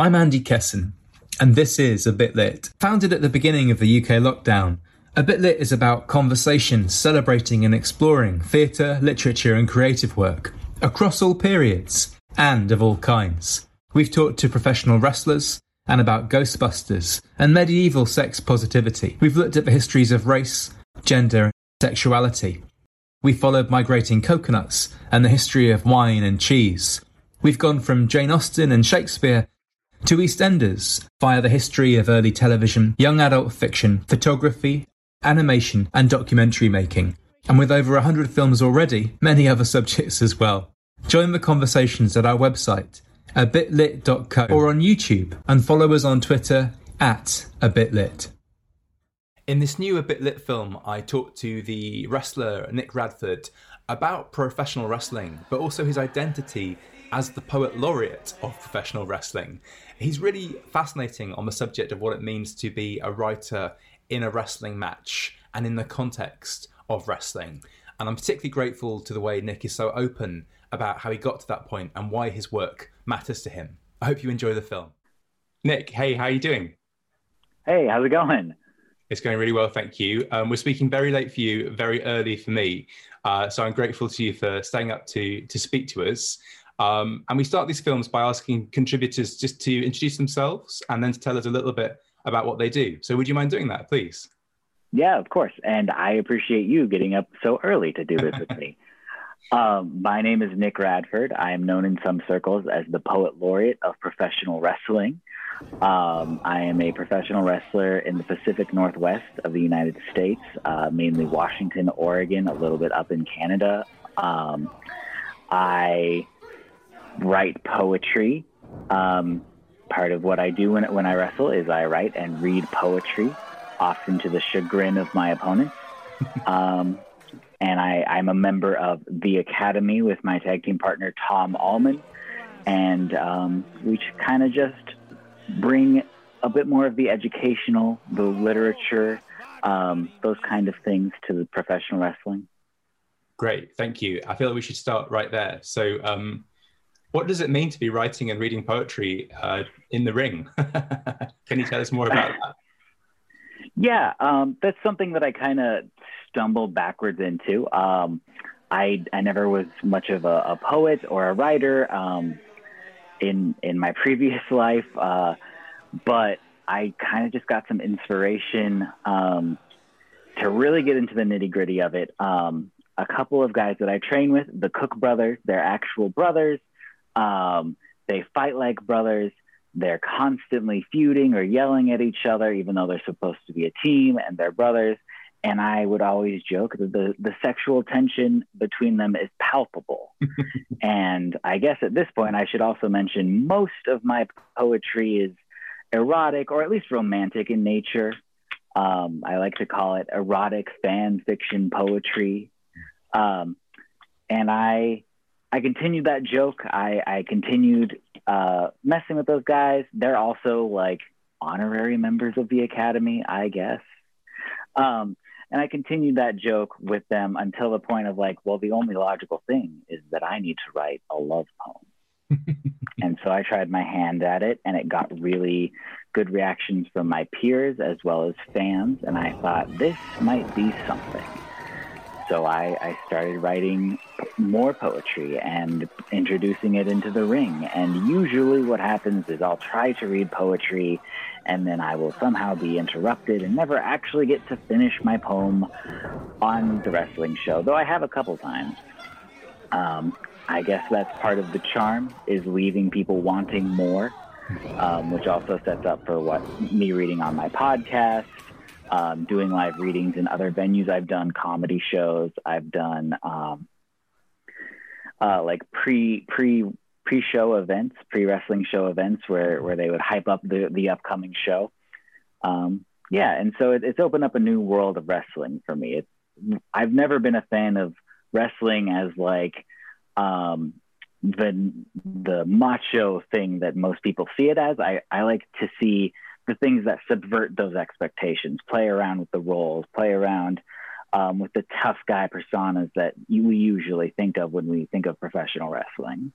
I'm Andy Kesson, and this is A Bit Lit. Founded at the beginning of the UK lockdown, A Bit Lit is about conversation, celebrating and exploring theatre, literature, and creative work across all periods and of all kinds. We've talked to professional wrestlers and about Ghostbusters and medieval sex positivity. We've looked at the histories of race, gender, sexuality. We followed migrating coconuts and the history of wine and cheese. We've gone from Jane Austen and Shakespeare to EastEnders via the history of early television, young adult fiction, photography, animation, and documentary making. And with over 100 films already, many other subjects as well. Join the conversations at our website, a abitlit.co, or on YouTube, and follow us on Twitter at a abitlit. In this new A Bit Lit film, I talked to the wrestler Nick Radford about professional wrestling, but also his identity as the poet laureate of professional wrestling. He's really fascinating on the subject of what it means to be a writer in a wrestling match and in the context of wrestling. And I'm particularly grateful to the way Nick is so open about how he got to that point and why his work matters to him. I hope you enjoy the film. Nick, hey, how are you doing? Hey, how's it going? It's going really well, thank you. Um, we're speaking very late for you, very early for me. Uh, so I'm grateful to you for staying up to to speak to us. Um, and we start these films by asking contributors just to introduce themselves and then to tell us a little bit about what they do. So would you mind doing that, please? Yeah, of course. And I appreciate you getting up so early to do this with me. Um, my name is Nick Radford. I am known in some circles as the poet laureate of professional wrestling. Um, I am a professional wrestler in the Pacific Northwest of the United States, uh, mainly Washington, Oregon, a little bit up in Canada. Um, I write poetry. Um, part of what I do when, when I wrestle is I write and read poetry, often to the chagrin of my opponents. um, and I, I'm a member of the Academy with my tag team partner, Tom Allman. And um, we kind of just bring a bit more of the educational, the literature, um, those kind of things to the professional wrestling. Great, thank you. I feel like we should start right there. So, um, what does it mean to be writing and reading poetry uh, in the ring? Can you tell us more about that? Yeah, um, that's something that I kind of stumbled backwards into. Um, I I never was much of a, a poet or a writer um, in in my previous life, uh, but I kind of just got some inspiration um, to really get into the nitty gritty of it. Um, a couple of guys that I train with, the Cook brothers, they're actual brothers. Um, they fight like brothers. They're constantly feuding or yelling at each other, even though they're supposed to be a team and they're brothers. And I would always joke that the, the sexual tension between them is palpable. and I guess at this point, I should also mention most of my poetry is erotic or at least romantic in nature. Um, I like to call it erotic fan fiction poetry. Um, and I I continued that joke. I, I continued uh, messing with those guys. They're also like honorary members of the academy, I guess. Um, and I continued that joke with them until the point of like, well, the only logical thing is that I need to write a love poem. and so I tried my hand at it, and it got really good reactions from my peers as well as fans. And I thought this might be something so I, I, started writing more poetry and introducing it into the ring. And usually, what happens is I'll try to read poetry and then I will somehow be interrupted and never actually get to finish my poem on the wrestling show, though I have a couple times. Um, I guess that's part of the charm is leaving people wanting more, um, which also sets up for what me reading on my podcast um, doing live readings in other venues. I've done comedy shows. I've done um, uh, like pre pre pre show events, pre wrestling show events where where they would hype up the the upcoming show. Um, yeah, and so it, it's opened up a new world of wrestling for me. It's I've never been a fan of wrestling as like um, the the macho thing that most people see it as. I I like to see the things that subvert those expectations, play around with the roles, play around um, with the tough guy personas that you, we usually think of when we think of professional wrestling.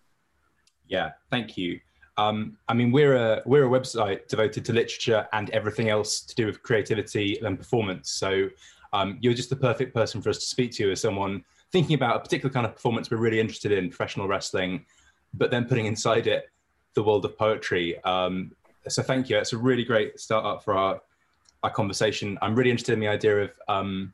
Yeah, thank you. Um, I mean, we're a we're a website devoted to literature and everything else to do with creativity and performance. So um, you're just the perfect person for us to speak to as someone thinking about a particular kind of performance we're really interested in, professional wrestling, but then putting inside it the world of poetry. Um, so thank you. It's a really great start up for our our conversation. I'm really interested in the idea of um,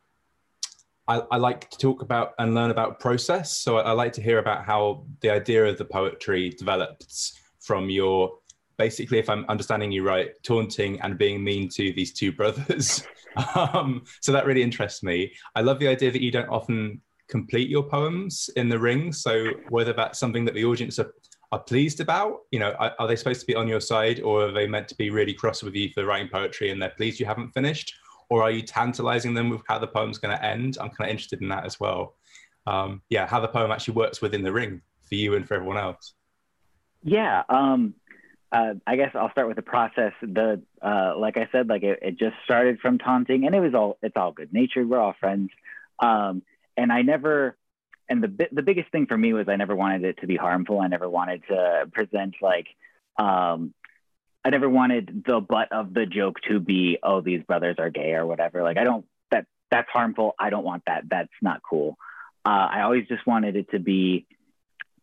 I, I, like to talk about and learn about process. So I, I, like to hear about how the idea of the poetry developed from your basically, if I'm understanding you right, taunting and being mean to these two brothers. um, so that really interests me. I love the idea that you don't often complete your poems in the ring. So whether that's something that the audience are, are pleased about, you know, are, are they supposed to be on your side or are they meant to be really cross with you for writing poetry and they're pleased you haven't finished? or are you tantalizing them with how the poem's going to end? I'm kind of interested in that as well. Um, yeah, how the poem actually works within the ring for you and for everyone else. Yeah, um, uh, I guess I'll start with the process. The uh, like I said, like it, it, just started from taunting, and it was all it's all good natured. We're all friends, um, and I never. And the the biggest thing for me was I never wanted it to be harmful. I never wanted to present like um, I never wanted the butt of the joke to be, oh, these brothers are gay or whatever. Like, I don't, that, that's harmful. I don't want that. That's not cool. Uh, I always just wanted it to be,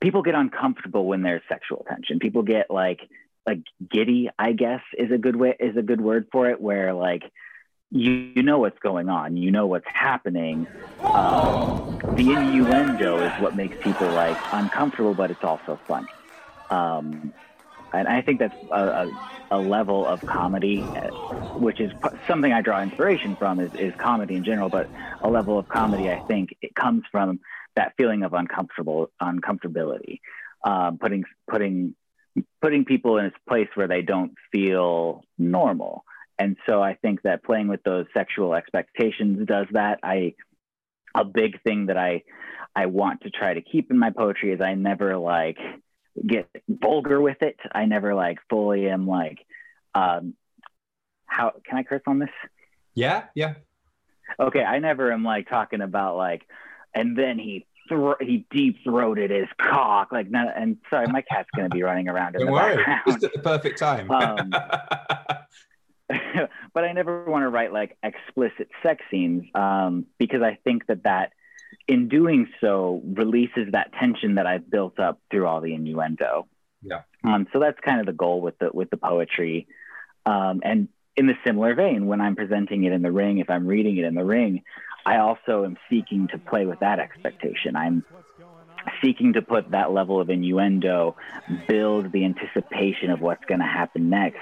people get uncomfortable when there's sexual tension. People get like, like giddy, I guess is a good way, is a good word for it, where like, you, you know what's going on, you know what's happening. Um, the innuendo is what makes people like uncomfortable, but it's also fun. Um, and I think that's a, a, a, level of comedy, uh, which is something I draw inspiration from, is, is comedy in general. But a level of comedy, I think, it comes from that feeling of uncomfortable uncomfortability, um, putting putting putting people in a place where they don't feel normal. And so I think that playing with those sexual expectations does that. I a big thing that I I want to try to keep in my poetry is I never like get vulgar with it. I never like fully am like, um, how can I curse on this? Yeah, yeah. Okay, I never am like talking about like, and then he thro- he deep throated his cock like, no, and sorry, my cat's gonna be running around in Don't the worry. background. Just at the perfect time. um, but I never want to write like explicit sex scenes um, because I think that that in doing so releases that tension that I've built up through all the innuendo. Yeah. Um, so that's kind of the goal with the with the poetry. Um, and in the similar vein, when I'm presenting it in the ring, if I'm reading it in the ring, I also am seeking to play with that expectation. I'm seeking to put that level of innuendo, build the anticipation of what's going to happen next.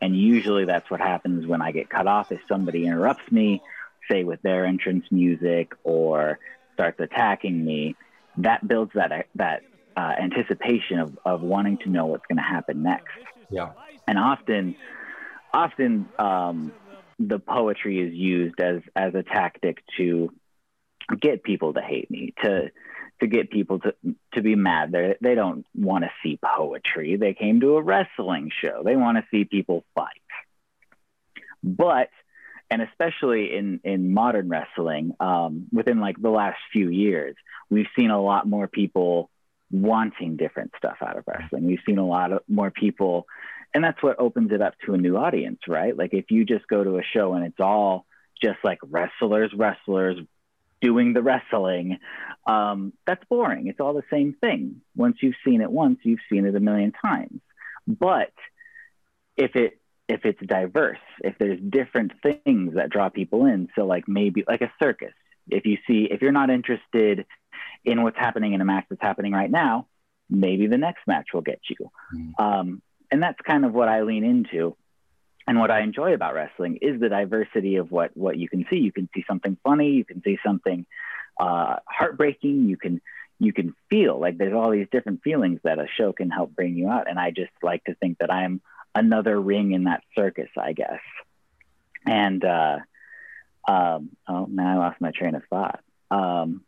And usually that's what happens when I get cut off if somebody interrupts me, say with their entrance music or starts attacking me, that builds that that uh, anticipation of, of wanting to know what's going to happen next. Yeah. And often, often um, the poetry is used as as a tactic to get people to hate me, to to get people to to be mad. They they don't want to see poetry. They came to a wrestling show. They want to see people fight. But and especially in in modern wrestling, um, within like the last few years, we've seen a lot more people wanting different stuff out of wrestling. We've seen a lot of more people, and that's what opens it up to a new audience, right? Like if you just go to a show and it's all just like wrestlers, wrestlers doing the wrestling, um, that's boring. It's all the same thing. Once you've seen it once, you've seen it a million times. But if it if it's diverse, if there's different things that draw people in. So like maybe like a circus. If you see if you're not interested in what's happening in a match that's happening right now, maybe the next match will get you. Mm. Um, and that's kind of what I lean into. And what I enjoy about wrestling is the diversity of what what you can see. You can see something funny, you can see something uh, heartbreaking, you can you can feel like there's all these different feelings that a show can help bring you out. And I just like to think that I'm another ring in that circus, I guess. And uh, um, oh, now I lost my train of thought. Um,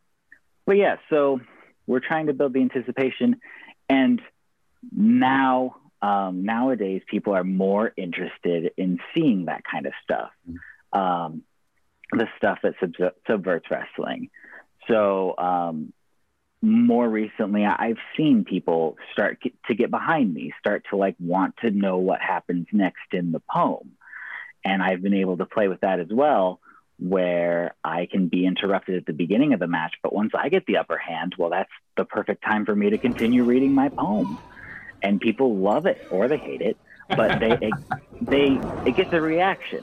but yeah, so we're trying to build the anticipation, and now um, nowadays people are more interested in seeing that kind of stuff, um, the stuff that sub- subverts wrestling. So um, more recently, I've seen people start to get behind me, start to like want to know what happens next in the poem. And I've been able to play with that as well, where I can be interrupted at the beginning of the match. But once I get the upper hand, well, that's the perfect time for me to continue reading my poem. And people love it or they hate it, but they, it, they, it gets a reaction.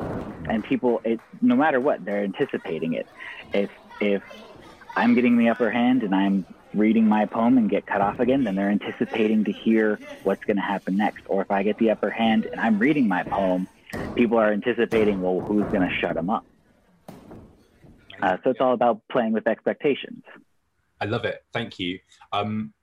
And people, it, no matter what, they're anticipating it. If, if I'm getting the upper hand and I'm reading my poem and get cut off again, then they're anticipating to hear what's going to happen next. Or if I get the upper hand and I'm reading my poem, people are anticipating, well, who's going to shut them up? Uh, so it's all about playing with expectations. I love it. Thank you. Um,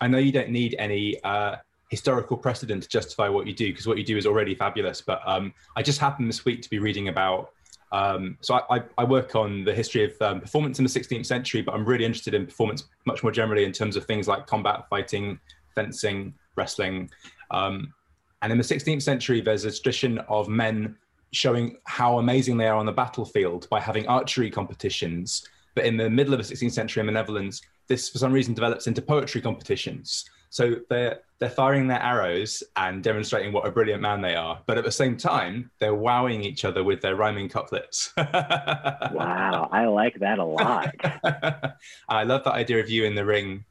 I know you don't need any uh, historical precedent to justify what you do because what you do is already fabulous. But um, I just happened this week to be reading about um, so I, I, work on the history of um, performance in the 16th century, but I'm really interested in performance much more generally in terms of things like combat, fighting, fencing, wrestling. Um, and in the 16th century, there's a tradition of men showing how amazing they are on the battlefield by having archery competitions. But in the middle of the 16th century in the Netherlands, this for some reason develops into poetry competitions. So they're they're firing their arrows and demonstrating what a brilliant man they are, but at the same time, they're wowing each other with their rhyming couplets. wow, I like that a lot. I love that idea of you in the ring.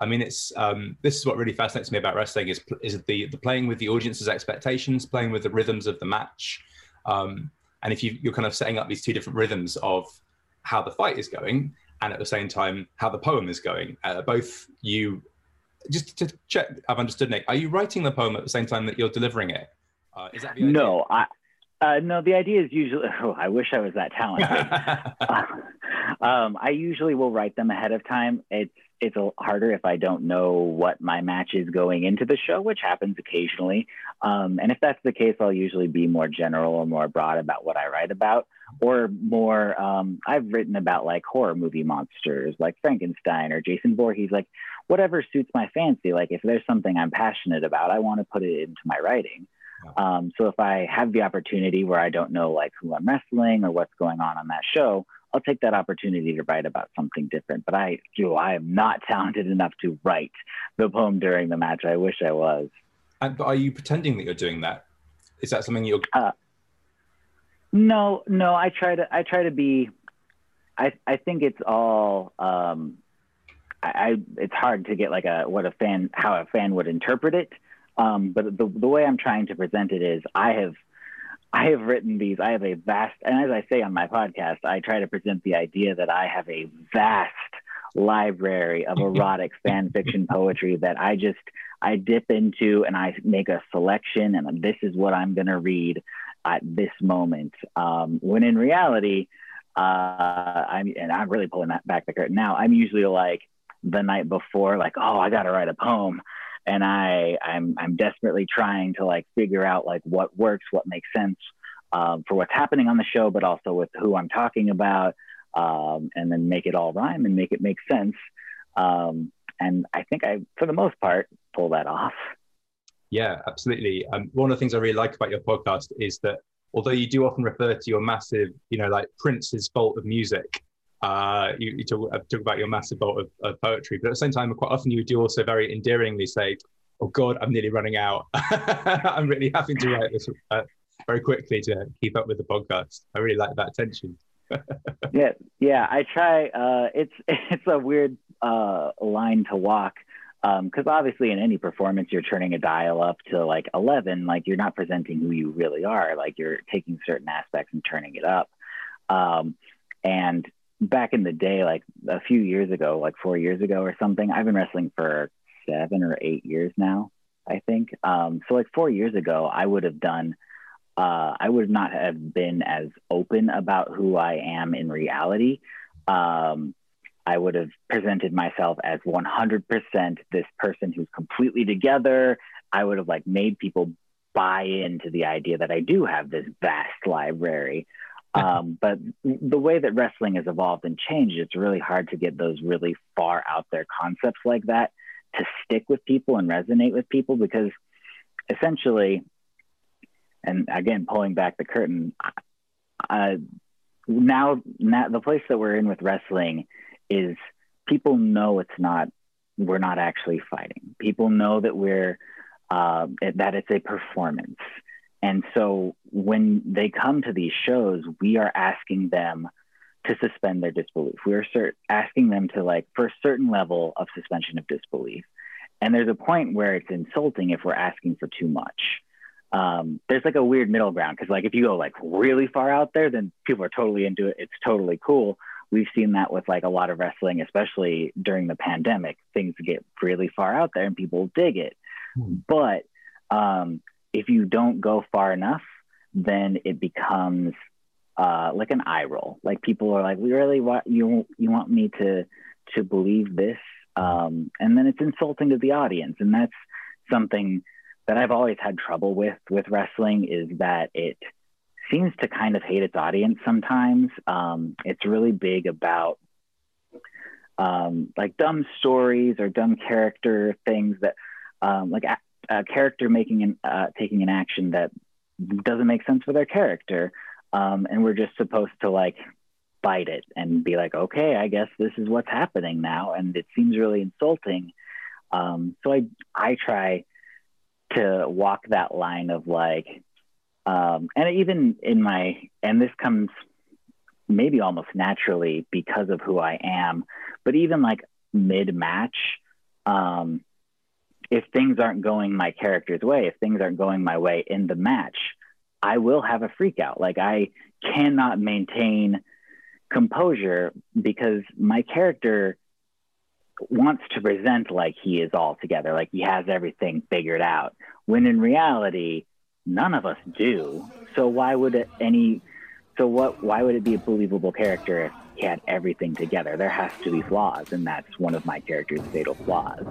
I mean, it's um, this is what really fascinates me about wrestling is is the the playing with the audience's expectations, playing with the rhythms of the match, um, and if you, you're kind of setting up these two different rhythms of how the fight is going, and at the same time how the poem is going. Uh, both you just to check, I've understood, Nick. Are you writing the poem at the same time that you're delivering it? Uh, is that the idea? No, I. Uh, no, the idea is usually. Oh, I wish I was that talented. uh, um, I usually will write them ahead of time. It's it's a harder if I don't know what my match is going into the show, which happens occasionally. Um, and if that's the case, I'll usually be more general or more broad about what I write about, or more. Um, I've written about like horror movie monsters, like Frankenstein or Jason Voorhees, like whatever suits my fancy. Like if there's something I'm passionate about, I want to put it into my writing. Um, so if I have the opportunity where I don't know like who I'm wrestling or what's going on on that show, I'll take that opportunity to write about something different. But I do, I am not talented enough to write the poem during the match. I wish I was. And but are you pretending that you're doing that? Is that something you're? Uh, no, no. I try to. I try to be. I I think it's all. Um, I, it's hard to get like a what a fan how a fan would interpret it. Um, but the the way I'm trying to present it is I have I have written these. I have a vast, and as I say on my podcast, I try to present the idea that I have a vast library of erotic fan fiction poetry that I just I dip into and I make a selection, and this is what I'm going to read at this moment. Um, when in reality, uh, I'm and I'm really pulling that back the curtain now. I'm usually like the night before, like, oh, I got to write a poem. And I, I'm, I'm desperately trying to like figure out like what works, what makes sense um, for what's happening on the show, but also with who I'm talking about, um, and then make it all rhyme and make it make sense. Um, and I think I, for the most part, pull that off. Yeah, absolutely. Um, one of the things I really like about your podcast is that although you do often refer to your massive, you know, like Prince's vault of music, uh, you, you talk, uh, talk, about your massive vault of, of, poetry, but at the same time, quite often you do also very endearingly say, "Oh God, I'm nearly running out. I'm really having to write this uh, very quickly to keep up with the podcast." I really like that tension. yeah, yeah, I try. Uh, it's it's a weird uh, line to walk because um, obviously in any performance you're turning a dial up to like 11 like you're not presenting who you really are like you're taking certain aspects and turning it up um, and back in the day, like a few years ago, like four years ago or something, I've been wrestling for seven or eight years now, I think. Um, so like four years ago, I would have done, uh, I would not have been as open about who I am in reality. Um, I would have presented myself as 100% this person who's completely together. I would have like made people buy into the idea that I do have this vast library. Um, but the way that wrestling has evolved and changed, it's really hard to get those really far out there concepts like that to stick with people and resonate with people because essentially, and again, pulling back the curtain, uh, now, now the place that we're in with wrestling is people know it's not we're not actually fighting. People know that we're uh, that it's a performance, and so when they come to these shows, we are asking them to suspend their disbelief. We are cert- asking them to like for a certain level of suspension of disbelief, and there's a point where it's insulting if we're asking for too much. Um, there's like a weird middle ground because like if you go like really far out there, then people are totally into it. It's totally cool we've seen that with like a lot of wrestling, especially during the pandemic. Things get really far out there and people dig it. Hmm. But um, if you don't go far enough, then it becomes uh, like an eye roll. Like people are like, "We really want you? You want me to to believe this?" Um, and then it's insulting to the audience, and that's something that I've always had trouble with with wrestling is that it seems to kind of hate its audience sometimes. Um, it's really big about um, like dumb stories or dumb character things that, um, like a, a, character making an uh, taking an action that doesn't make sense for their character, um, and we're just supposed to like bite it and be like, okay, I guess this is what's happening now, and it seems really insulting. Um, so I I try to walk that line of like um, and even in my, and this comes maybe almost naturally because of who I am, but even like mid match, um, if things aren't going my character's way, if things aren't going my way in the match, I will have a freak out. Like I cannot maintain composure because my character wants to present like he is all together, like he has everything figured out. When in reality, none of us do. So why would any? So what? Why would it be a believable character if he had everything together? There has to be flaws, and that's one of my character's fatal flaws.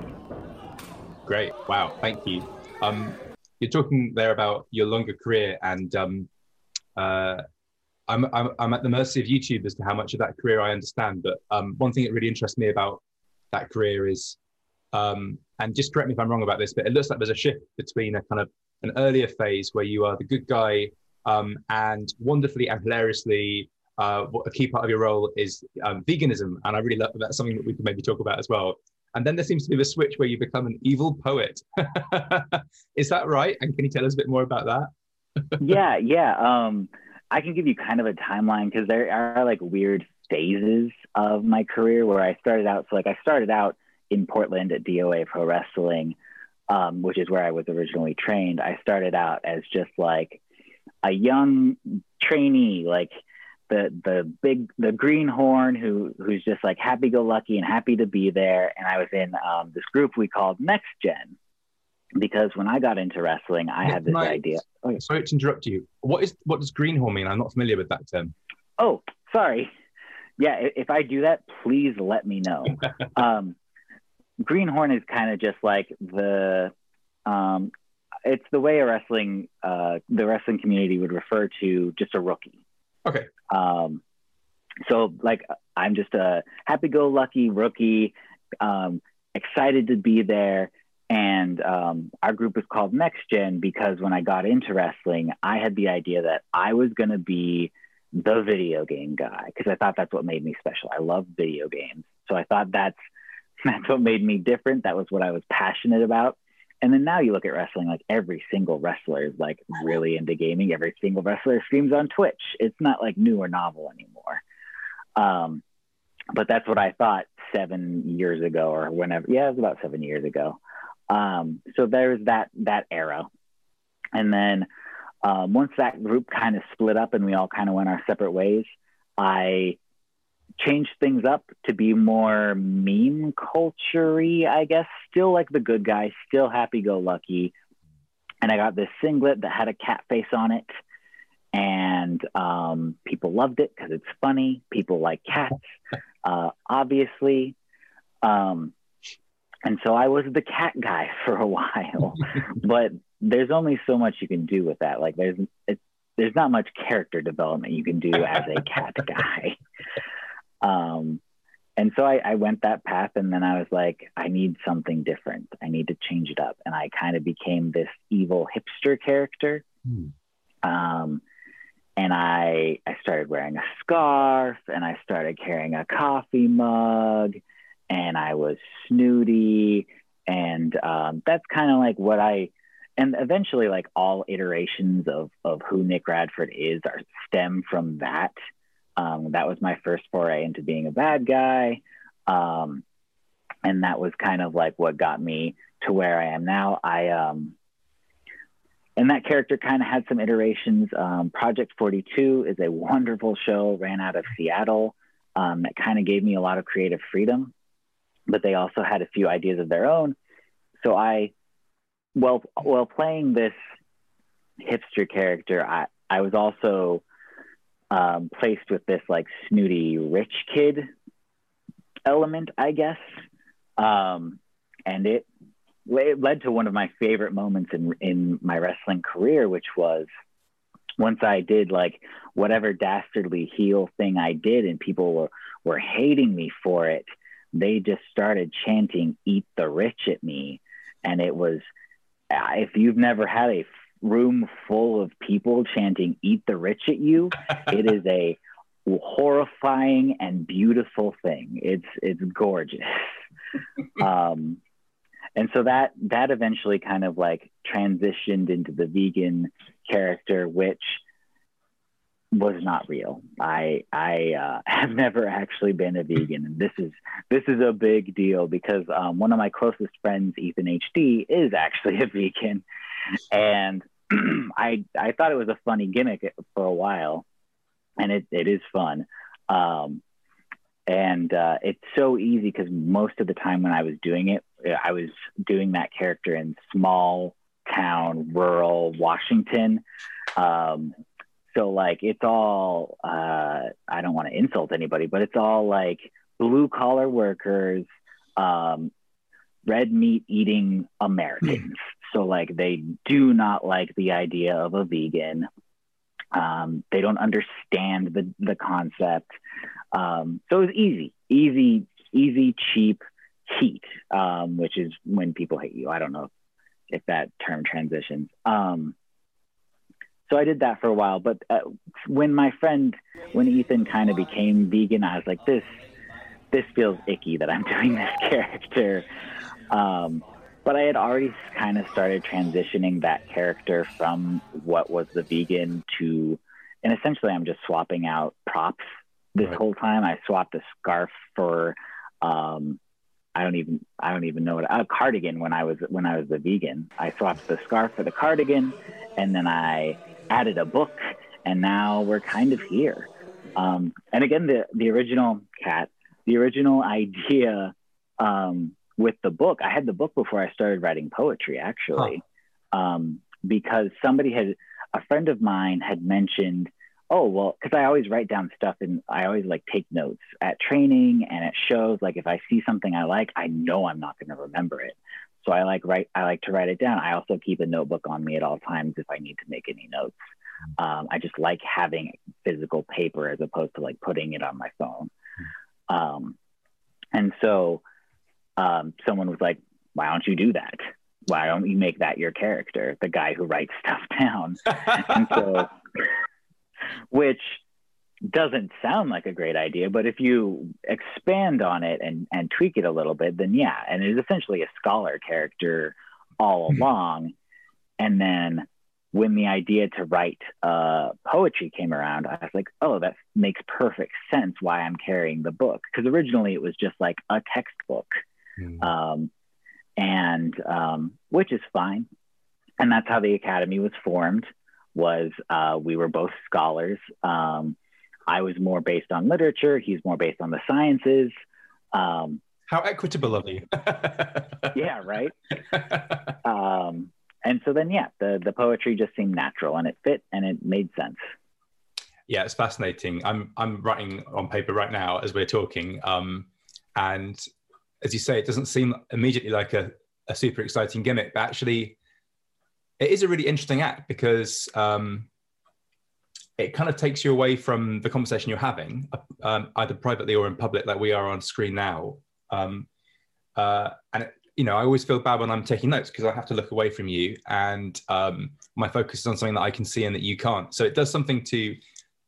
Great! Wow, thank you. Um, you're talking there about your longer career, and um, uh, I'm, I'm, I'm at the mercy of YouTube as to how much of that career I understand. But um, one thing that really interests me about that career is, um, and just correct me if I'm wrong about this, but it looks like there's a shift between a kind of an earlier phase where you are the good guy, um, and wonderfully and hilariously, uh, a key part of your role is um, veganism, and I really love that's something that we could maybe talk about as well. And then there seems to be the switch where you become an evil poet. is that right? And can you tell us a bit more about that? yeah, yeah. Um, I can give you kind of a timeline because there are like weird phases of my career where I started out. So like I started out in Portland at DOA Pro Wrestling um, which is where I was originally trained, I started out as just like a young trainee, like the the big the greenhorn who who's just like happy go lucky and happy to be there. And I was in um, this group we called Next Gen because when I got into wrestling, I had this idea. Oh, sorry to interrupt you. What is what does greenhorn mean? I'm not familiar with that term. Oh, sorry. Yeah, if I do that, please let me know. um, greenhorn is kind of just like the um, it's the way a wrestling uh, the wrestling community would refer to just a rookie. Okay. Um, so like I'm just a happy-go-lucky rookie, um, excited to be there. And um, our group is called Next Gen because when I got into wrestling, I had the idea that I was going to be the video game guy because I thought that's what made me special. I love video games. So I thought that's That's what made me different. That was what I was passionate about. And then now you look at wrestling, like every single wrestler is like really into gaming. Every single wrestler streams on Twitch. It's not like new or novel anymore. Um, but that's what I thought seven years ago or whenever. Yeah, it was about seven years ago. Um, so there's that that era, and then um, once that group kind of split up and we all kind of went our separate ways, I changed things up to be more meme culture I guess. Still like the good guy, still happy go lucky. And I got this singlet that had a cat face on it. And um, people loved it because it's funny. People like cats, uh, obviously. Um, and so I was the cat guy for a while. but there's only so much you can do with that. Like there's it, there's not much character development you can do as a cat guy. Um, and so I, I, went that path and then I was like, I need something different. I need to change it up. And I kind of became this evil hipster character. Hmm. Um, and I, I started wearing a scarf and I started carrying a coffee mug and I was snooty, and um, that's kind of like what I. And eventually, like all iterations of of who Nick Radford is are stem from that. Um, that was my first foray into being a bad guy. Um, and that was kind of like what got me to where I am now. I um, and that character kind of had some iterations. Um, Project 42 is a wonderful show, ran out of Seattle. Um, that kind of gave me a lot of creative freedom, but they also had a few ideas of their own. So I, well, while playing this hipster character, I, I was also um, placed with this like snooty rich kid element, I guess. Um, and it, it led to one of my favorite moments in in my wrestling career, which was once I did like whatever dastardly heel thing I did, and people were were hating me for it. They just started chanting "Eat the rich" at me, and it was if you've never had a room full of people chanting "Eat the rich" at you, it is a horrifying and beautiful thing. It's it's gorgeous. um, and so that that eventually kind of like transitioned into the vegan character, which was not real. I I uh, have never actually been a vegan, and this is this is a big deal because um, one of my closest friends, Ethan HD, is actually a vegan, and I I thought it was a funny gimmick for a while, and it it is fun. Um, and uh, it's so easy because most of the time when I was doing it, I was doing that character in small town, rural Washington. Um, so like it's all uh, I don't want to insult anybody, but it's all like blue collar workers, um, red meat eating Americans. So like they do not like the idea of a vegan. Um, they don't understand the the concept. Um, so it was easy, easy, easy, cheap heat, um, which is when people hate you. I don't know if that term transitions. Um, so I did that for a while, but uh, when my friend, when Ethan kind of became vegan, I was like, this, this feels icky that I'm doing this character. Um, but I had already kind of started transitioning that character from what was the vegan to, and essentially I'm just swapping out props this right. whole time. I swapped a scarf for um, I don't even I don't even know what a cardigan when I was when I was a vegan. I swapped the scarf for the cardigan, and then I added a book, and now we're kind of here. Um, and again, the the original cat, the original idea um, with the book. I had the book before I started writing poetry, actually, huh. um, because somebody had a friend of mine had mentioned oh well because i always write down stuff and i always like take notes at training and at shows. Like if i see something i like i know i'm not going to remember it. So i like write i like to write it down. I also keep a notebook on me at all times if i need to make any notes. Um, i just like having physical paper as opposed to like putting it on my phone. Um, and so um, someone was like why don't you do that why don't you make that your character the guy who writes stuff down and so which doesn't sound like a great idea, but if you expand on it and, and tweak it a little bit, then yeah, and it is essentially a scholar character all mm-hmm. along. And then when the idea to write uh, poetry came around, I was like, oh, that makes perfect sense why I'm carrying the book. Because originally it was just like a textbook, mm-hmm. um, and um, which is fine. And that's how the Academy was formed was uh, we were both scholars. Um, I was more based on literature. He's more based on the sciences. Um, How equitable of you. yeah, right. Um, and so then, yeah, the the poetry just seemed natural and it fit and it made sense. Yeah, it's fascinating. I'm I'm writing on paper right now as we're talking, um, and as you say, it doesn't seem immediately like a, a super exciting gimmick, but actually it is a really interesting act because um, it kind of takes you away from the conversation you're having, um, either privately or in public, like we are on screen now. Um, uh, and it, you know, I always feel bad when I'm taking notes because I have to look away from you, and um, my focus is on something that I can see and that you can't. So it does something to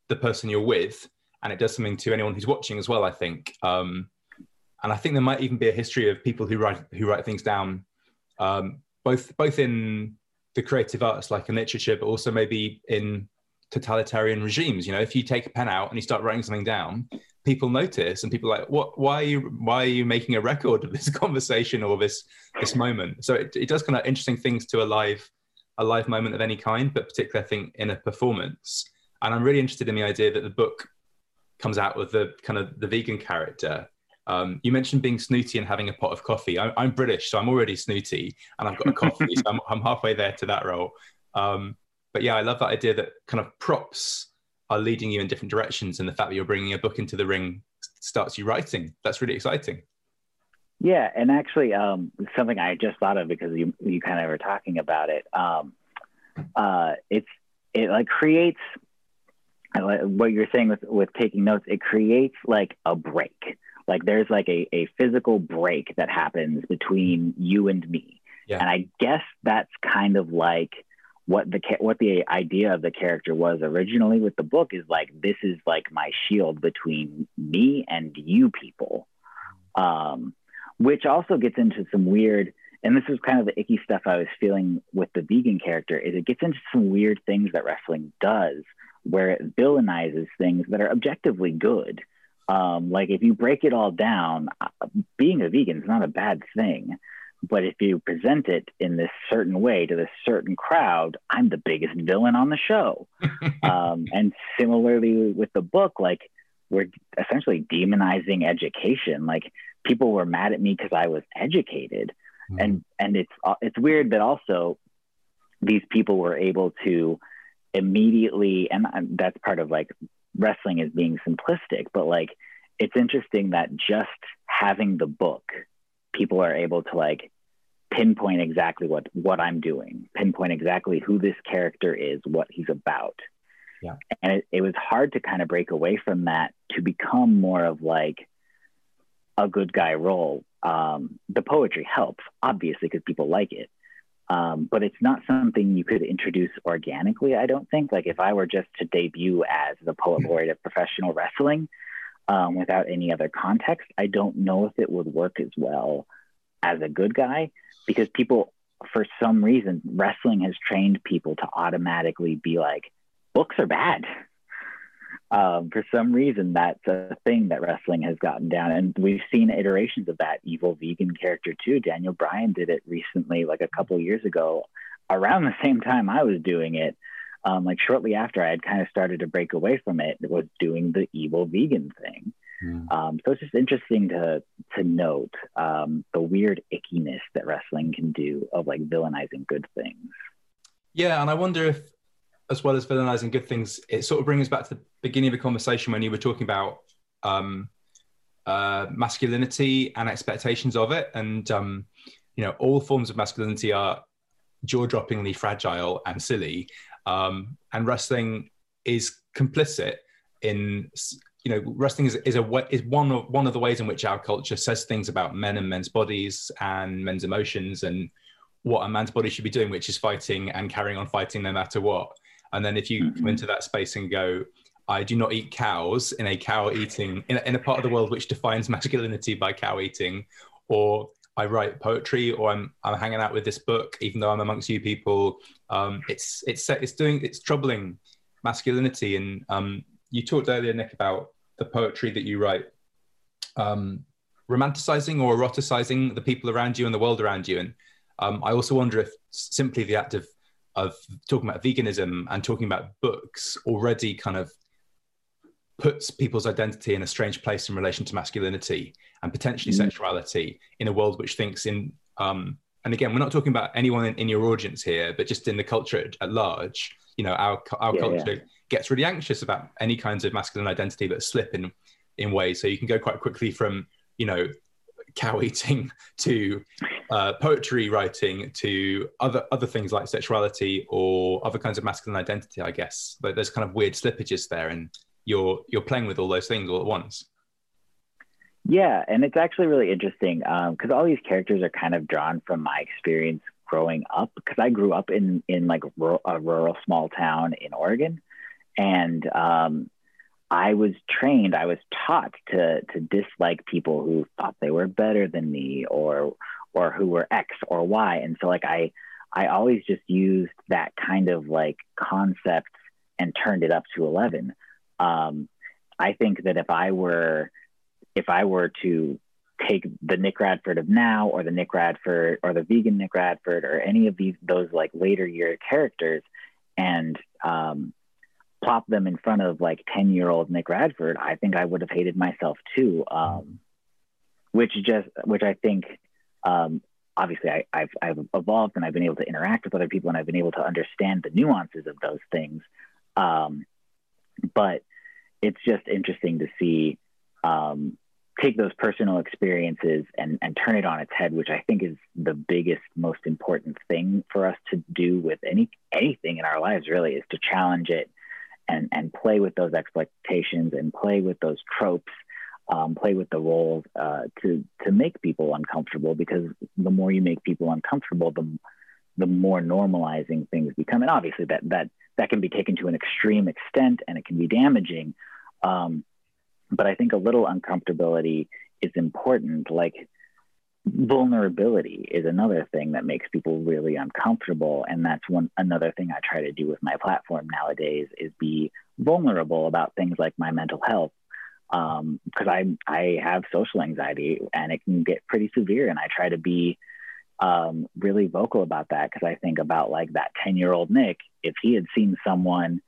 the person you're with, and it does something to anyone who's watching as well. I think um, and I think there might even be a history of people who write who write things down, um, both both in the creative arts, like in literature, but also maybe in totalitarian regimes. You know, if you take a pen out and you start writing something down, people notice, and people are like, "What? Why are you? Why are you making a record of this conversation or this this moment?" So it, it does kind of interesting things to a live a live moment of any kind, but particularly I think in a performance. And I'm really interested in the idea that the book comes out with the kind of the vegan character. Um, you mentioned being snooty and having a pot of coffee. I, am British, so I'm already snooty, and I've got a coffee, so I'm, I'm, halfway there to that role. Um, but yeah, I love that idea that kind of props are leading you in different directions, and the fact that you're bringing a book into the ring starts you writing. That's really exciting. Yeah, and actually, um, something I just thought of because you you kind of were talking about it. Um, uh, it's it like creates what you're saying with with taking notes. It creates like a break. Like there's like a a physical break that happens between you and me. Yeah. And I guess that's kind of like what the what the idea of the character was originally with the book is like this is like my shield between me and you people. Um, which also gets into some weird and this is kind of the icky stuff I was feeling with the vegan character is it gets into some weird things that wrestling does where it villainizes things that are objectively good. Um, like if you break it all down, uh, being a vegan is not a bad thing. But if you present it in this certain way to this certain crowd, I'm the biggest villain on the show. um, and similarly with the book, like we're essentially demonizing education. Like people were mad at me because I was educated, mm. and and it's uh, it's weird that also these people were able to immediately, and that's part of like wrestling is being simplistic, but like it's interesting that just having the book, people are able to like pinpoint exactly what what I'm doing, pinpoint exactly who this character is, what he's about. Yeah. And it, it was hard to kind of break away from that to become more of like a good guy role. Um, the poetry helps, obviously, because people like it. Um, but it's not something you could introduce organically, I don't think. Like if I were just to debut as the poet hmm. laureate of professional wrestling um, without any other context, I don't know if it would work as well as a good guy because people, for some reason, wrestling has trained people to automatically be like, books are bad um, for some reason that's a thing that wrestling has gotten down and we've seen iterations of that evil vegan character too. Daniel bryan did it recently like a couple years ago around the same time i was doing it. Um, like shortly after i had kind of started to break away from it, it was doing the evil vegan thing. Mm. um, so it's just interesting to to note um, the weird ickiness that wrestling can do of like villainizing good things. Yeah and i wonder if as well as villainizing good things, it sort of brings us back to the beginning of the conversation when you were talking about um, uh, masculinity and expectations of it. And, um, you know, all forms of masculinity are jaw droppingly fragile and silly. Um, and wrestling is complicit in, you know, wrestling is, is, a, is one, of, one of the ways in which our culture says things about men and men's bodies and men's emotions and what a man's body should be doing, which is fighting and carrying on fighting no matter what. And then if you mm-hmm. come into that space and go, I do not eat cows in a cow eating, in a, in a part of the world which defines masculinity by cow eating, or I write poetry, or I'm I'm hanging out with this book, even though I'm amongst you people. Um, it's it's it's doing it's troubling masculinity. And um, you talked earlier, Nick, about the poetry that you write, um, romanticizing or eroticizing the people around you and the world around you. And um, I also wonder if simply the act of of talking about veganism and talking about books already kind of puts people's identity in a strange place in relation to masculinity and potentially mm. sexuality in a world which thinks in um, and again we're not talking about anyone in, in, your audience here but just in the culture at, at large you know our, our yeah, culture yeah. gets really anxious about any kinds of masculine identity that slip in in ways so you can go quite quickly from you know cow eating to uh, poetry writing to other other things like sexuality or other kinds of masculine identity i guess. There's kind of weird slippages there and you're you're playing with all those things all at once. Yeah and it's actually really interesting because um, all these characters are kind of drawn from my experience growing up because i grew up in in like a rural small town in oregon. And um, I was trained, I was taught to to dislike people who thought they were better than me or or who were X or Y. And so like I I always just used that kind of like concept and turned it up to 11. Um, I think that if I were if I were to take the Nick Radford of now or the Nick Radford or the vegan Nick Radford or any of these those like later year characters and um, plop them in front of like 10 year old Nick Radford, I think I would have hated myself too. Um, which just, which I think, um, obviously I, have I've evolved and I've been able to interact with other people and I've been able to understand the nuances of those things. Um, but it's just interesting to see, um, take those personal experiences and, and turn it on its head, which I think is the biggest, most important thing for us to do with any anything in our lives. Really, is to challenge it and and play with those expectations and play with those tropes, um, play with the roles uh, to to make people uncomfortable. Because the more you make people uncomfortable, the the more normalizing things become. And obviously, that that that can be taken to an extreme extent, and it can be damaging. Um, but I think a little uncomfortability is important. Like vulnerability is another thing that makes people really uncomfortable, and that's one another thing I try to do with my platform nowadays is be vulnerable about things like my mental health because um, I I have social anxiety and it can get pretty severe, and I try to be um, really vocal about that because I think about like that ten year old Nick if he had seen someone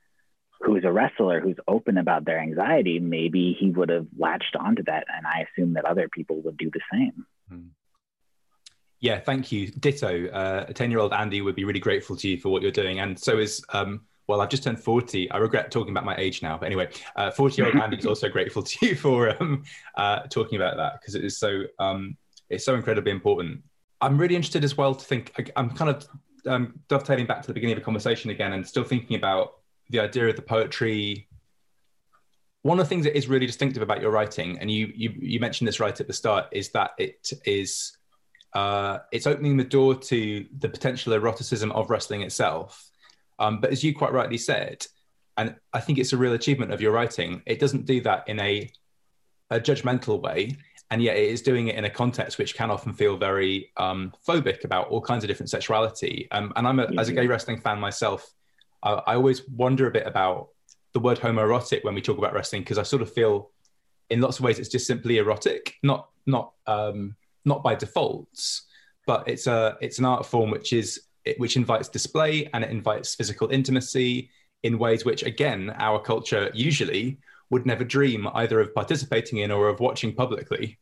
who's a wrestler who's open about their anxiety, maybe he would have latched onto that. And I assume that other people would do the same. Hmm. Yeah, thank you. Ditto. Uh, a 10 year old Andy would be really grateful to you for what you're doing. And so is, um, well, I've just turned 40. I regret talking about my age now. But anyway, 40 uh, year old Andy is also grateful to you for um, uh, talking about that because it is so, um, it's so incredibly important. I'm really interested as well to think, I'm kind of um, dovetailing back to the beginning of the conversation again and still thinking about the idea of the poetry one of the things that is really distinctive about your writing and you you, you mentioned this right at the start is that it is uh, it's opening the door to the potential eroticism of wrestling itself. Um, but as you quite rightly said and i think it's a real achievement of your writing it doesn't do that in a, a judgmental way and yet it is doing it in a context which can often feel very um, phobic about all kinds of different sexuality. Um, and i'm a, as a gay wrestling fan myself I, I always wonder a bit about the word homoerotic when we talk about wrestling because I sort of feel in lots of ways it's just simply erotic, not not um, not by default, but it's a it's an art form which is which invites display and it invites physical intimacy in ways which again our culture usually would never dream either of participating in or of watching publicly.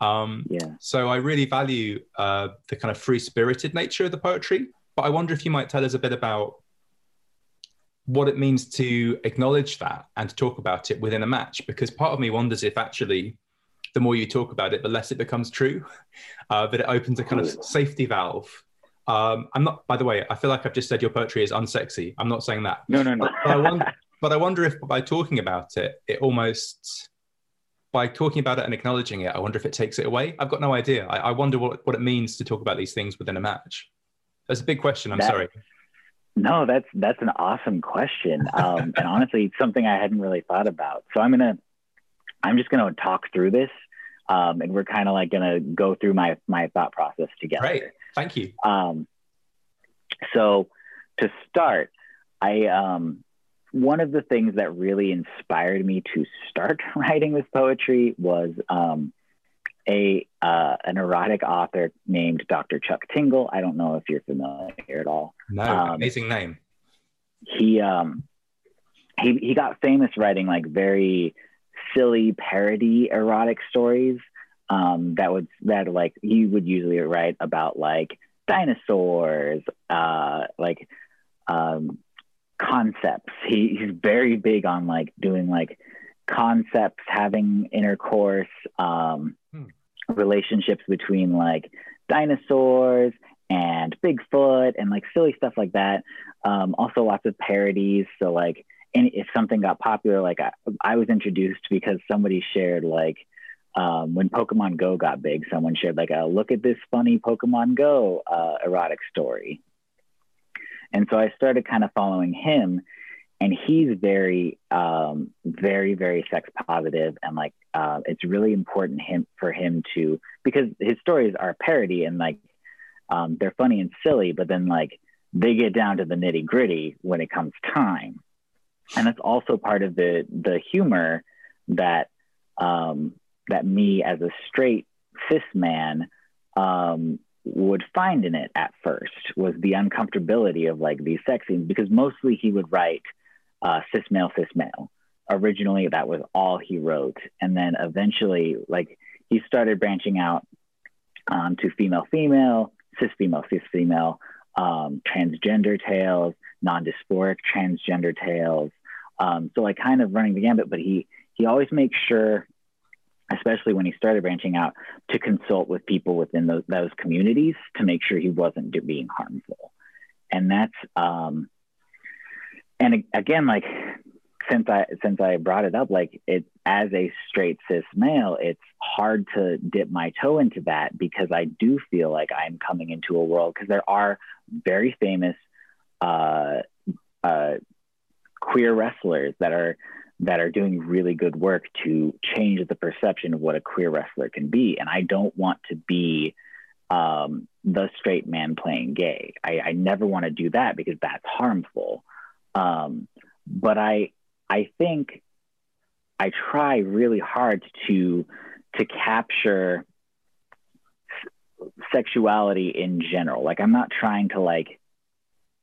Um, yeah. So I really value uh, the kind of free spirited nature of the poetry. But I wonder if you might tell us a bit about what it means to acknowledge that and to talk about it within a match because part of me wonders if actually the more you talk about it the less it becomes true uh, that it opens a kind of safety valve. Um, i'm not by the way i feel like i've just said your poetry is unsexy. I'm not saying that. No no no. But, I wonder, but I wonder if by talking about it it almost by talking about it and acknowledging it i wonder if it takes it away. I've got no idea. I, I wonder what, what it means to talk about these things within a match. That's a big question. I'm that, sorry. No, that's that's an awesome question, um, and honestly, it's something I hadn't really thought about. So I'm gonna, I'm just gonna talk through this, um, and we're kind of like gonna go through my my thought process together. Right. thank you. Um, so to start, I um, one of the things that really inspired me to start writing this poetry was um, a uh, an erotic author named Dr. Chuck Tingle. I don't know if you're familiar at all. No, um, amazing name. He um he he got famous writing like very silly parody erotic stories. Um, that would that like he would usually write about like dinosaurs, uh, like um, concepts. He, he's very big on like doing like concepts, having intercourse, um, hmm. relationships between like dinosaurs and Bigfoot and like silly stuff like that. Um, also, lots of parodies. So, like, and if something got popular, like I, I was introduced because somebody shared like um, when Pokemon Go got big, someone shared like a look at this funny Pokemon Go uh, erotic story. And so I started kind of following him and he's very, um, very, very sex positive, and like uh, it's really important him for him to because his stories are parody and like um, they're funny and silly, but then like they get down to the nitty gritty when it comes time, and that's also part of the the humor that um, that me as a straight cis man um, would find in it at first was the uncomfortability of like these sex scenes because mostly he would write uh, cis male cis male. Originally, that was all he wrote, and then eventually, like he started branching out um, to female female, cis female cis female, um, transgender tales, non-dysphoric transgender tales. Um, so like kind of running the gambit, but he he always makes sure especially when he started branching out, to consult with people within those, those communities to make sure he wasn't being harmful. And that's, um, and again, like since I since I brought it up, like it as a straight cis male, it's hard to dip my toe into that because I do feel like I'm coming into a world because there are very famous uh, uh, queer wrestlers that are that are doing really good work to change the perception of what a queer wrestler can be. And I don't want to be um, the straight man playing gay. I, I never want to do that because that's harmful. Um, but I, I think I try really hard to to capture sexuality in general. Like I'm not trying to like,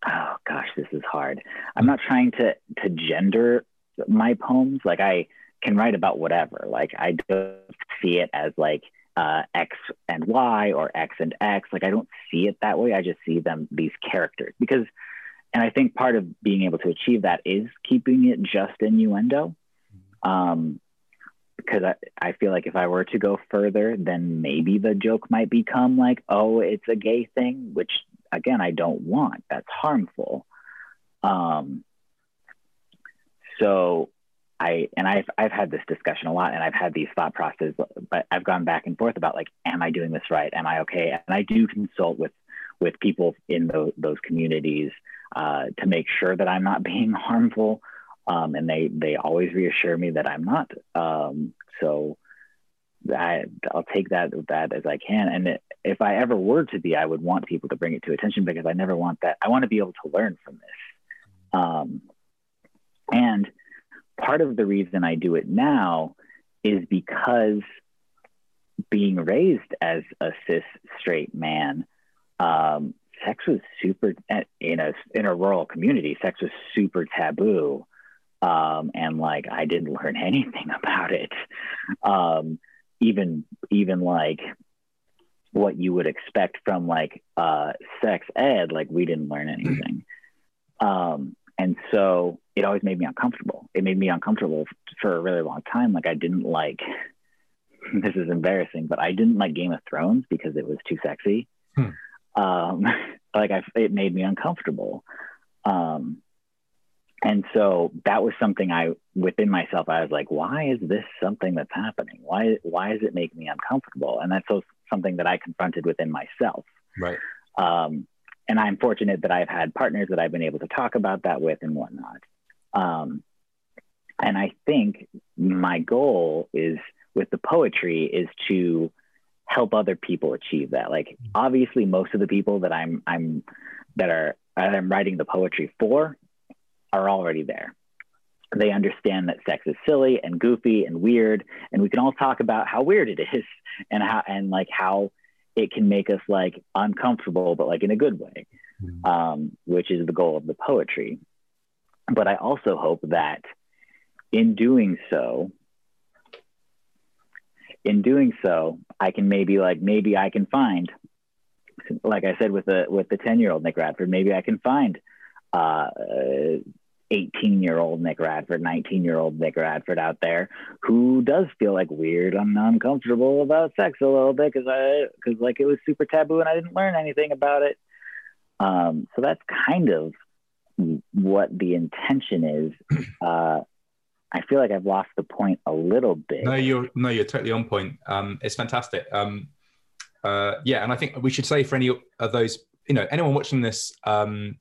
oh gosh, this is hard. I'm not trying to to gender my poems. Like I can write about whatever. Like I don't see it as like uh, X and Y or X and X. Like I don't see it that way. I just see them these characters because, and I think part of being able to achieve that is keeping it just innuendo. Um, because I, I feel like if I were to go further, then maybe the joke might become like, oh, it's a gay thing, which again, I don't want. That's harmful. Um, so I and I've I've had this discussion a lot, and I've had these thought processes, but I've gone back and forth about like, am I doing this right? Am I okay? And I do consult with with people in those, those communities uh, to make sure that I'm not being harmful, um, and they they always reassure me that I'm not. Um, so I, I'll take that that as I can, and it, if I ever were to be, I would want people to bring it to attention because I never want that. I want to be able to learn from this. Um, and part of the reason I do it now is because being raised as a cis straight man, um, sex was super in a in a rural community. Sex was super taboo, um, and like I didn't learn anything about it. Um, even even like what you would expect from like uh, sex ed, like we didn't learn anything. Um, and so it always made me uncomfortable. It made me uncomfortable for a really long time. Like I didn't like, this is embarrassing, but I didn't like Game of Thrones because it was too sexy. Hmm. Um, like I, it made me uncomfortable. Um, and so that was something I, within myself, I was like, why is this something that's happening? Why, why does it make me uncomfortable? And that's so, something that I confronted within myself. Right. Um, and I'm fortunate that I've had partners that I've been able to talk about that with and whatnot. Um, and I think my goal is with the poetry is to help other people achieve that. Like obviously, most of the people that I'm I'm that are that I'm writing the poetry for are already there. They understand that sex is silly and goofy and weird, and we can all talk about how weird it is and how and like how it can make us like uncomfortable, but like in a good way, mm-hmm. um, which is the goal of the poetry. But I also hope that in doing so, in doing so, I can maybe like maybe I can find, like I said with the with the ten year old Nick Radford, maybe I can find uh, 18 year old Nick Radford, 19 year old Nick Radford out there who does feel like weird and uncomfortable about sex a little bit because I, because like it was super taboo and I didn't learn anything about it. Um, so that's kind of what the intention is. Uh, I feel like I've lost the point a little bit. No, you're no, you're totally on point. Um, it's fantastic. Um, uh, yeah, and I think we should say for any of those, you know, anyone watching this, um,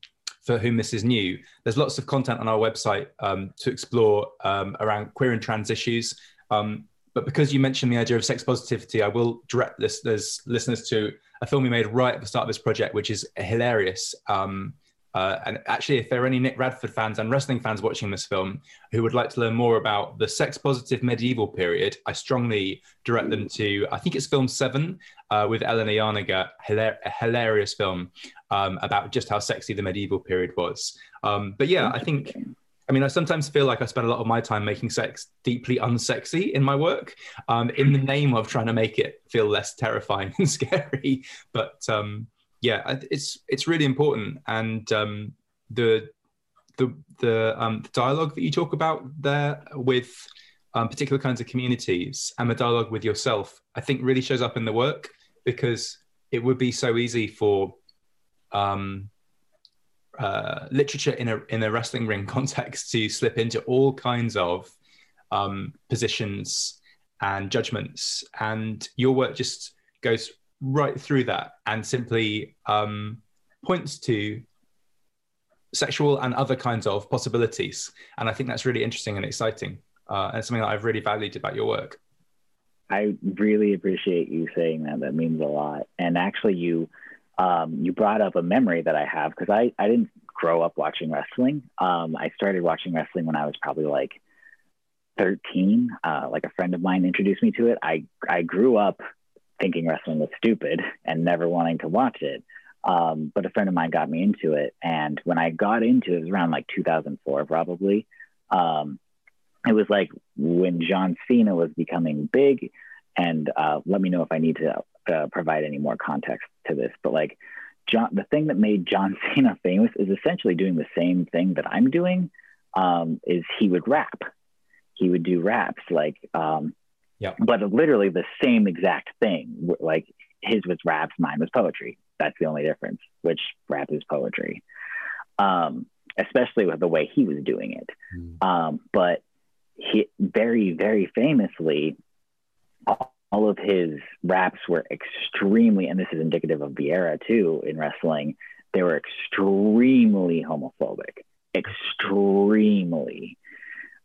for whom this is new, there's lots of content on our website um, to explore um, around queer and trans issues. Um, but because you mentioned the idea of sex positivity, I will direct listeners listeners to a film we made right at the start of this project, which is hilarious. Um, uh, and actually, if there are any Nick Radford fans and wrestling fans watching this film who would like to learn more about the sex positive medieval period, I strongly direct them to, I think it's film seven uh, with Eleanor Janega, hilar- a hilarious film um, about just how sexy the medieval period was. Um, but yeah, I think. I mean, I sometimes feel like I spend a lot of my time making sex deeply unsexy in my work, um, in the name of trying to make it feel less terrifying and scary. But um, yeah, it's it's really important, and um, the the the, um, the dialogue that you talk about there with um, particular kinds of communities and the dialogue with yourself, I think really shows up in the work because it would be so easy for um, uh, literature in a in a wrestling ring context to slip into all kinds of um, positions and judgments, and your work just goes right through that and simply um, points to sexual and other kinds of possibilities. And I think that's really interesting and exciting. Uh, and something that I've really valued about your work. I really appreciate you saying that. That means a lot. And actually, you um, you brought up a memory that I have because I, I didn't grow up watching wrestling. Um, I started watching wrestling when I was probably like 13. Uh, like a friend of mine introduced me to it. I I grew up thinking wrestling was stupid and never wanting to watch it. Um, but a friend of mine got me into it. And when I got into it, it was around like 2004, probably. Um, it was like when John Cena was becoming big. And uh, let me know if I need to uh, provide any more context to this. But like, John, the thing that made John Cena famous is essentially doing the same thing that I'm doing. Um, is he would rap. He would do raps like um, yeah. But literally the same exact thing. Like his was raps, mine was poetry. That's the only difference, which rap is poetry. Um, especially with the way he was doing it. Mm. Um, but he very, very famously, all of his raps were extremely, and this is indicative of the era too in wrestling, they were extremely homophobic, extremely.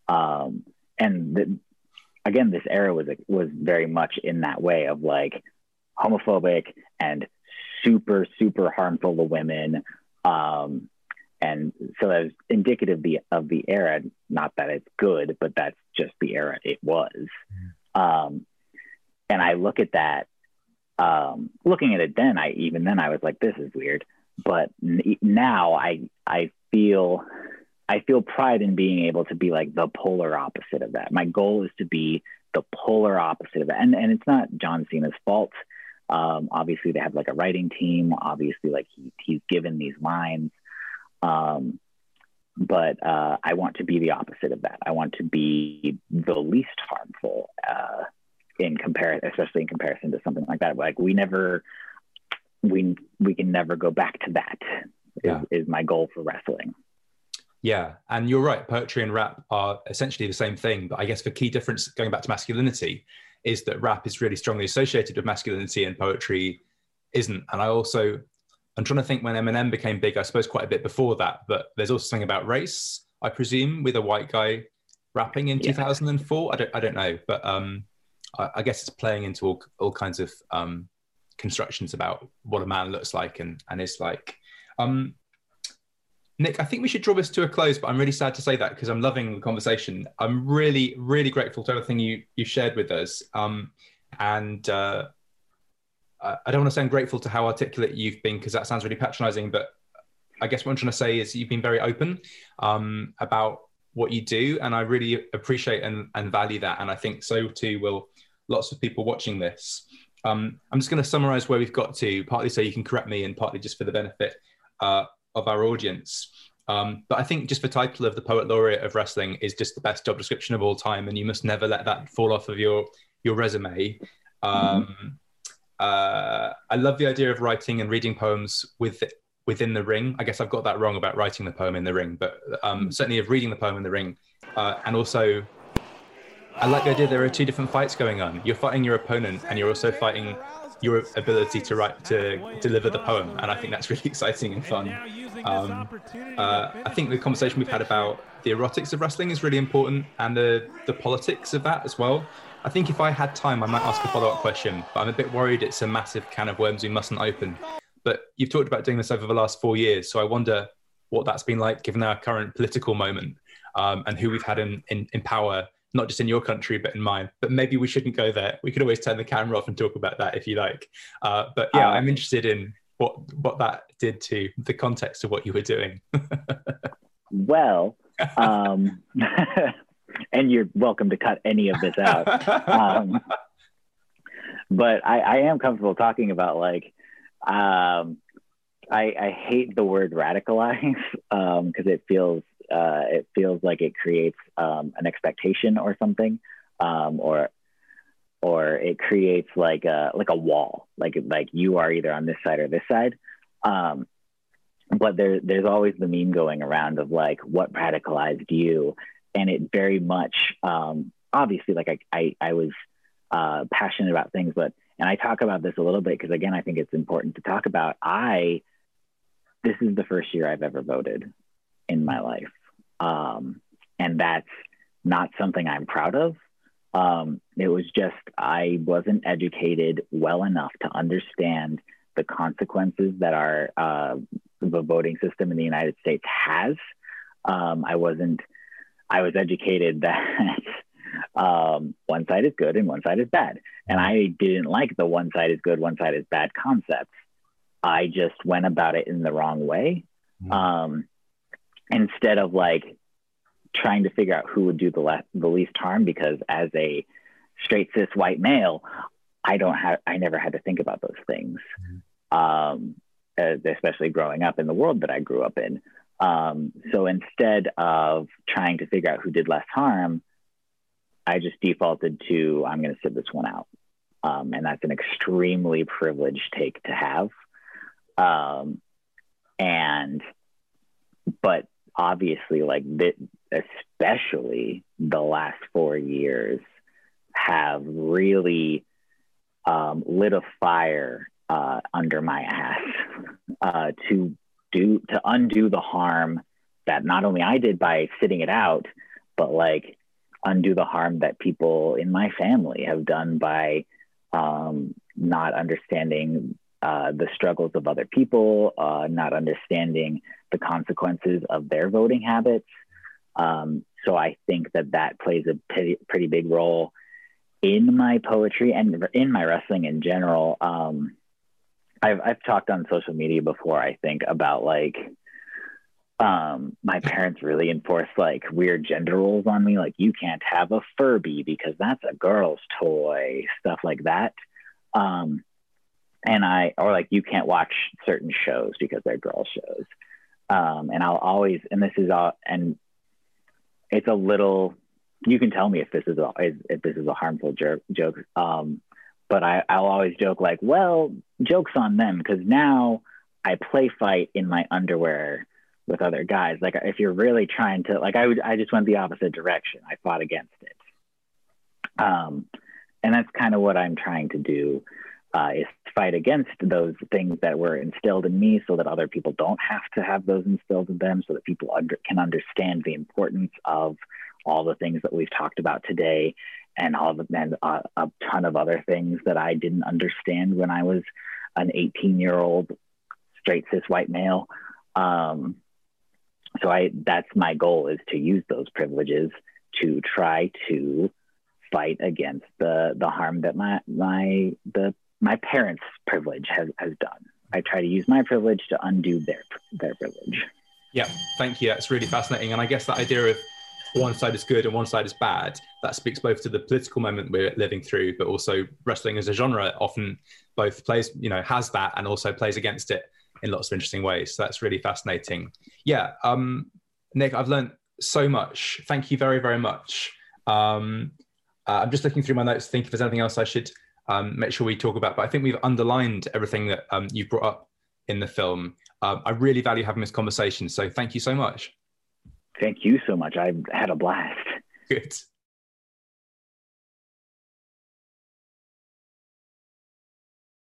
Um, and the, again, this era was was very much in that way of like homophobic and super super harmful to women. Um, and so that was indicative of the, of the era. Not that it's good, but that's just the era it was. Um, and I look at that. Um, looking at it then, I even then I was like, this is weird. But n- now I I feel I feel pride in being able to be like the polar opposite of that. My goal is to be the polar opposite of that. And, and it's not John Cena's fault. Um, obviously, they have like a writing team. Obviously, like he, he's given these lines. Um, but uh, I want to be the opposite of that. I want to be the least harmful uh, in comparison, especially in comparison to something like that. Like we never, we we can never go back to that. Is, Yeah. Is, is my goal for wrestling. Yeah, and you're right. Poetry and rap are essentially the same thing, but I guess the key difference, going back to masculinity, is that rap is really strongly associated with masculinity and poetry isn't. And I also, I'm trying to think when Eminem became big. I suppose quite a bit before that, but there's also something about race. I presume with a white guy rapping in yeah. 2004. I don't, I don't know, but um, I, I, guess it's playing into all all kinds of um, constructions about what a man looks like and and is like. Um, Nick, I think we should draw this to a close, but I'm really sad to say that because I'm loving the conversation. I'm really, really grateful to everything you you shared with us. Um, and uh, I don't want to sound grateful to how articulate you've been because that sounds really patronizing, but I guess what I'm trying to say is you've been very open um, about what you do, and I really appreciate and, and value that. And I think so too will lots of people watching this. Um, I'm just going to summarize where we've got to, partly so you can correct me, and partly just for the benefit uh, of our audience. Um, but I think just the title of the poet laureate of wrestling is just the best job description of all time, and you must never let that fall off of your your resume. Um, uh, I love the idea of writing and reading poems with within the ring. I guess I've got that wrong about writing the poem in the ring, but um, certainly of reading the poem in the ring, uh, and also I like the idea there are two different fights going on. You're fighting your opponent, and you're also fighting your ability to write to deliver the poem, and I think that's really exciting and fun. Um, uh, I think the conversation we've had about the erotics of wrestling is really important, and the the politics of that as well. I think if I had time, I might ask a follow up question, but I'm a bit worried it's a massive can of worms we mustn't open. But you've talked about doing this over the last four years, so I wonder what that's been like given our current political moment um, and who we've had in, in, in power not just in your country but in mine. But maybe we shouldn't go there. We could always turn the camera off and talk about that if you like. Uh, but yeah um, i'm interested in what what that did to the context of what you were doing. Well um, and you're welcome to cut any of this out. Um, but I, I, am comfortable talking about like um, I, I, hate the word radicalize because um, it feels uh, it feels like it creates um, an expectation or something, um, or or it creates like a like a wall, like like you are either on this side or this side. Um, but there, there's always the meme going around of like what radicalized you, and it very much um, obviously like I I, I was uh, passionate about things, but and I talk about this a little bit because again I think it's important to talk about. I this is the first year I've ever voted in my life. Um, and that's not something I'm proud of. Um, it was just I wasn't educated well enough to understand the consequences that our uh, the voting system in the United States has. Um, I wasn't. I was educated that um, one side is good and one side is bad, and I didn't like the one side is good, one side is bad concept. I just went about it in the wrong way. Mm-hmm. Um, instead of like trying to figure out who would do the, le- the least harm because as a straight cis white male i don't have i never had to think about those things mm-hmm. um, especially growing up in the world that i grew up in. Um, so instead of trying to figure out who did less harm i just defaulted to i'm going to sit this one out. Um, and that's an extremely privileged take to have. Um, and but obviously like this, especially the last four years have really um, lit a fire uh, under my ass uh, to do to undo the harm that not only I did by sitting it out, but like undo the harm that people in my family have done by um, not understanding uh, the struggles of other people, uh, not understanding the consequences of their voting habits. Um, so I think that that plays a pretty, pretty big role in my poetry and in my wrestling in general. Um, I've, I've talked on social media before, I think, about like um, my parents really enforced like weird gender roles on me. Like, you can't have a Furby because that's a girl's toy, stuff like that. Um, and I, or like, you can't watch certain shows because they're girl shows. Um, and I'll always, and this is all, and it's a little, you can tell me if this is a, if this is a harmful joke, joke. Um, but I, I'll always joke like, well, jokes on them because now I play fight in my underwear with other guys. Like if you're really trying to, like I would, I just went the opposite direction. I fought against it. Um, and that's kind of what I'm trying to do uh, is fight against those things that were instilled in me so that other people don't have to have those instilled in them so that people under, can understand the importance of all the things that we've talked about today and all the and uh, a ton of other things that I didn't understand when I was an 18 year old straight cis white male. Um, so I that's my goal is to use those privileges to try to fight against the the harm that my my the my parents' privilege has, has done. I try to use my privilege to undo their their privilege. Yeah, thank you. That's really fascinating. And I guess that idea of one side is good and one side is bad, that speaks both to the political moment we're living through, but also wrestling as a genre often both plays, you know, has that and also plays against it in lots of interesting ways. So that's really fascinating. Yeah, um, Nick, I've learned so much. Thank you very, very much. Um, uh, I'm just looking through my notes, think if there's anything else I should um, make sure we talk about. But I think we've underlined everything that um, you've brought up in the film. Um, I really value having this conversation. So thank you so much. Thank you so much. I've had a blast. Good.